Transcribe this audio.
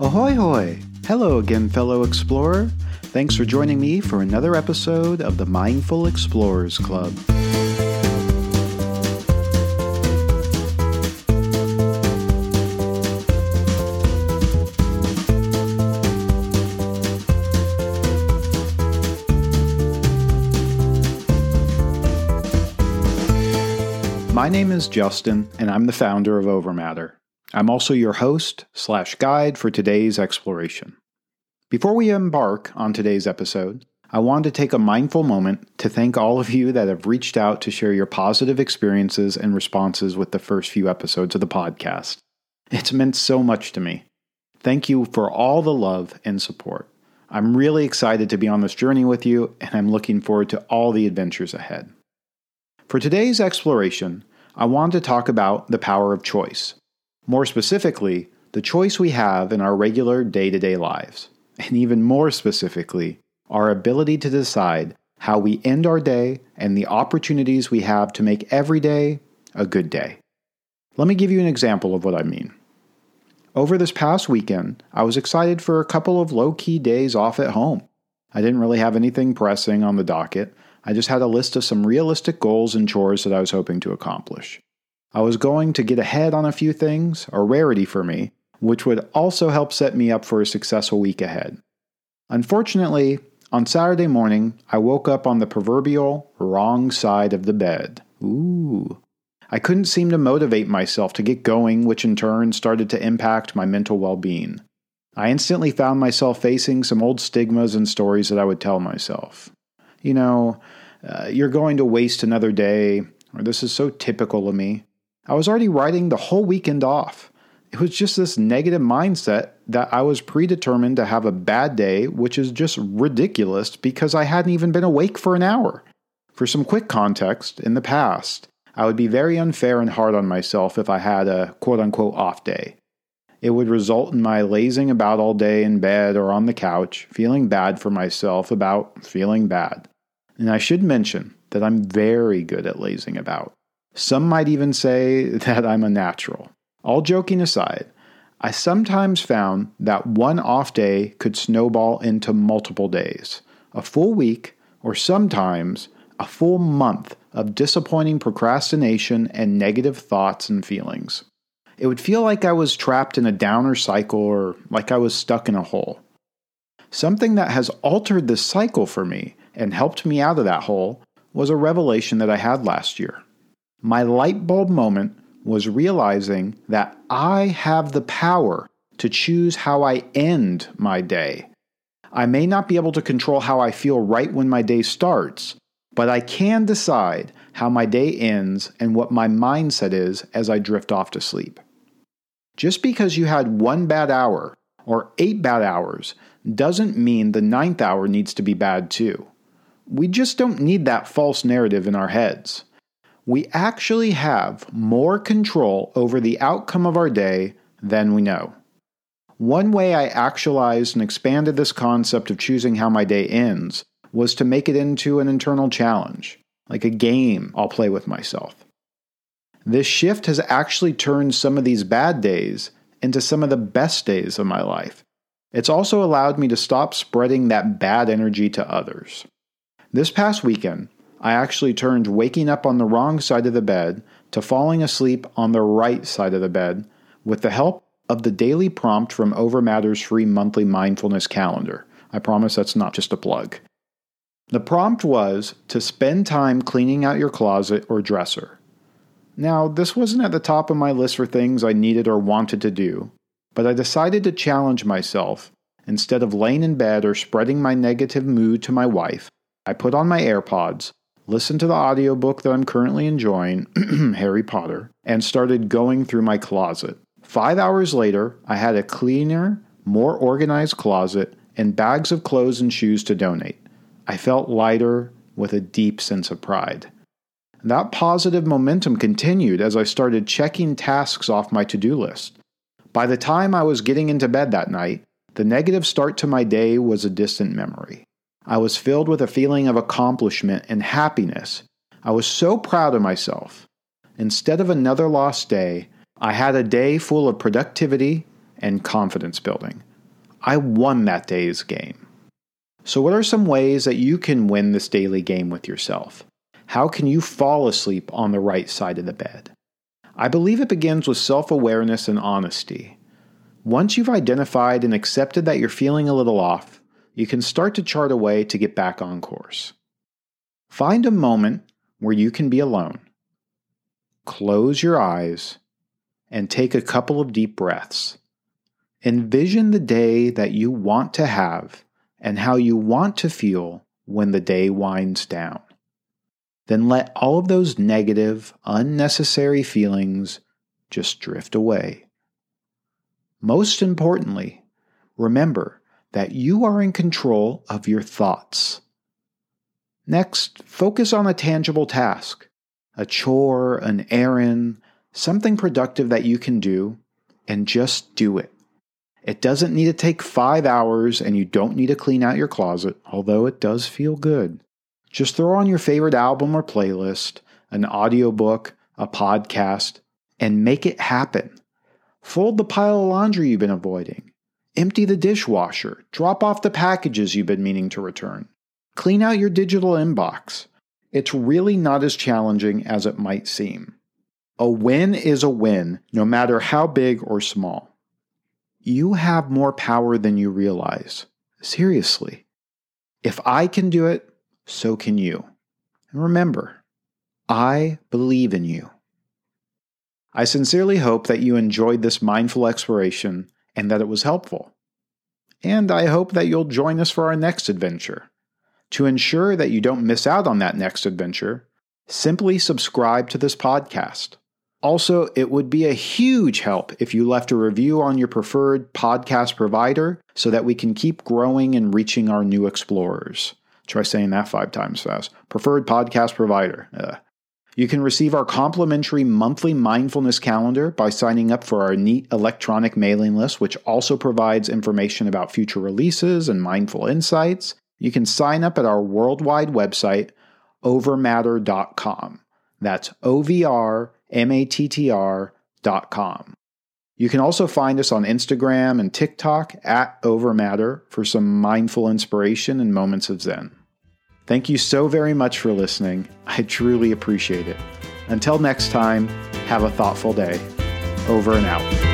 Ahoy hoy! Hello again, fellow explorer. Thanks for joining me for another episode of the Mindful Explorers Club. My name is Justin, and I'm the founder of OvrMattr. I'm also your host slash guide for today's exploration. Before we embark on today's episode, I want to take a mindful moment to thank all of you that have reached out to share your positive experiences and responses with the first few episodes of the podcast. It's meant so much to me. Thank you for all the love and support. I'm really excited to be on this journey with you, and I'm looking forward to all the adventures ahead. For today's exploration, I want to talk about the power of choice. More specifically, the choice we have in our regular day to day lives. And even more specifically, our ability to decide how we end our day and the opportunities we have to make every day a good day. Let me give you an example of what I mean. Over this past weekend, I was excited for a couple of low key days off at home. I didn't really have anything pressing on the docket, I just had a list of some realistic goals and chores that I was hoping to accomplish. I was going to get ahead on a few things, a rarity for me, which would also help set me up for a successful week ahead. Unfortunately, on Saturday morning, I woke up on the proverbial wrong side of the bed. Ooh. I couldn't seem to motivate myself to get going, which in turn started to impact my mental well being. I instantly found myself facing some old stigmas and stories that I would tell myself you know, uh, you're going to waste another day, or this is so typical of me. I was already writing the whole weekend off. It was just this negative mindset that I was predetermined to have a bad day, which is just ridiculous because I hadn't even been awake for an hour. For some quick context, in the past, I would be very unfair and hard on myself if I had a quote unquote off day. It would result in my lazing about all day in bed or on the couch, feeling bad for myself about feeling bad. And I should mention that I'm very good at lazing about. Some might even say that I'm a natural. All joking aside, I sometimes found that one off day could snowball into multiple days, a full week, or sometimes a full month of disappointing procrastination and negative thoughts and feelings. It would feel like I was trapped in a downer cycle or like I was stuck in a hole. Something that has altered this cycle for me and helped me out of that hole was a revelation that I had last year. My light bulb moment was realizing that I have the power to choose how I end my day. I may not be able to control how I feel right when my day starts, but I can decide how my day ends and what my mindset is as I drift off to sleep. Just because you had one bad hour or eight bad hours doesn't mean the ninth hour needs to be bad too. We just don't need that false narrative in our heads. We actually have more control over the outcome of our day than we know. One way I actualized and expanded this concept of choosing how my day ends was to make it into an internal challenge, like a game I'll play with myself. This shift has actually turned some of these bad days into some of the best days of my life. It's also allowed me to stop spreading that bad energy to others. This past weekend, I actually turned waking up on the wrong side of the bed to falling asleep on the right side of the bed with the help of the daily prompt from OvrMattr's free monthly mindfulness calendar. I promise that's not just a plug. The prompt was to spend time cleaning out your closet or dresser. Now, this wasn't at the top of my list for things I needed or wanted to do, but I decided to challenge myself. Instead of laying in bed or spreading my negative mood to my wife, I put on my AirPods, listened to the audiobook that I'm currently enjoying, Harry Potter, and started going through my closet. Five hours later, I had a cleaner, more organized closet and bags of clothes and shoes to donate. I felt lighter with a deep sense of pride. That positive momentum continued as I started checking tasks off my to do list. By the time I was getting into bed that night, the negative start to my day was a distant memory. I was filled with a feeling of accomplishment and happiness. I was so proud of myself. Instead of another lost day, I had a day full of productivity and confidence building. I won that day's game. So, what are some ways that you can win this daily game with yourself? How can you fall asleep on the right side of the bed? I believe it begins with self awareness and honesty. Once you've identified and accepted that you're feeling a little off, you can start to chart a way to get back on course. Find a moment where you can be alone. Close your eyes and take a couple of deep breaths. Envision the day that you want to have and how you want to feel when the day winds down. Then let all of those negative, unnecessary feelings just drift away. Most importantly, remember that you are in control of your thoughts. Next, focus on a tangible task a chore, an errand, something productive that you can do, and just do it. It doesn't need to take five hours and you don't need to clean out your closet, although it does feel good. Just throw on your favorite album or playlist, an audiobook, a podcast, and make it happen. Fold the pile of laundry you've been avoiding. Empty the dishwasher. Drop off the packages you've been meaning to return. Clean out your digital inbox. It's really not as challenging as it might seem. A win is a win, no matter how big or small. You have more power than you realize. Seriously. If I can do it, so can you. And remember, I believe in you. I sincerely hope that you enjoyed this mindful exploration and that it was helpful. And I hope that you'll join us for our next adventure. To ensure that you don't miss out on that next adventure, simply subscribe to this podcast. Also, it would be a huge help if you left a review on your preferred podcast provider so that we can keep growing and reaching our new explorers. Try saying that five times fast. Preferred podcast provider. Uh, you can receive our complimentary monthly mindfulness calendar by signing up for our neat electronic mailing list, which also provides information about future releases and mindful insights. You can sign up at our worldwide website, ovrmattr.com. That's O V R M A T T R.com. You can also find us on Instagram and TikTok at OvrMattr for some mindful inspiration and moments of Zen. Thank you so very much for listening. I truly appreciate it. Until next time, have a thoughtful day. Over and out.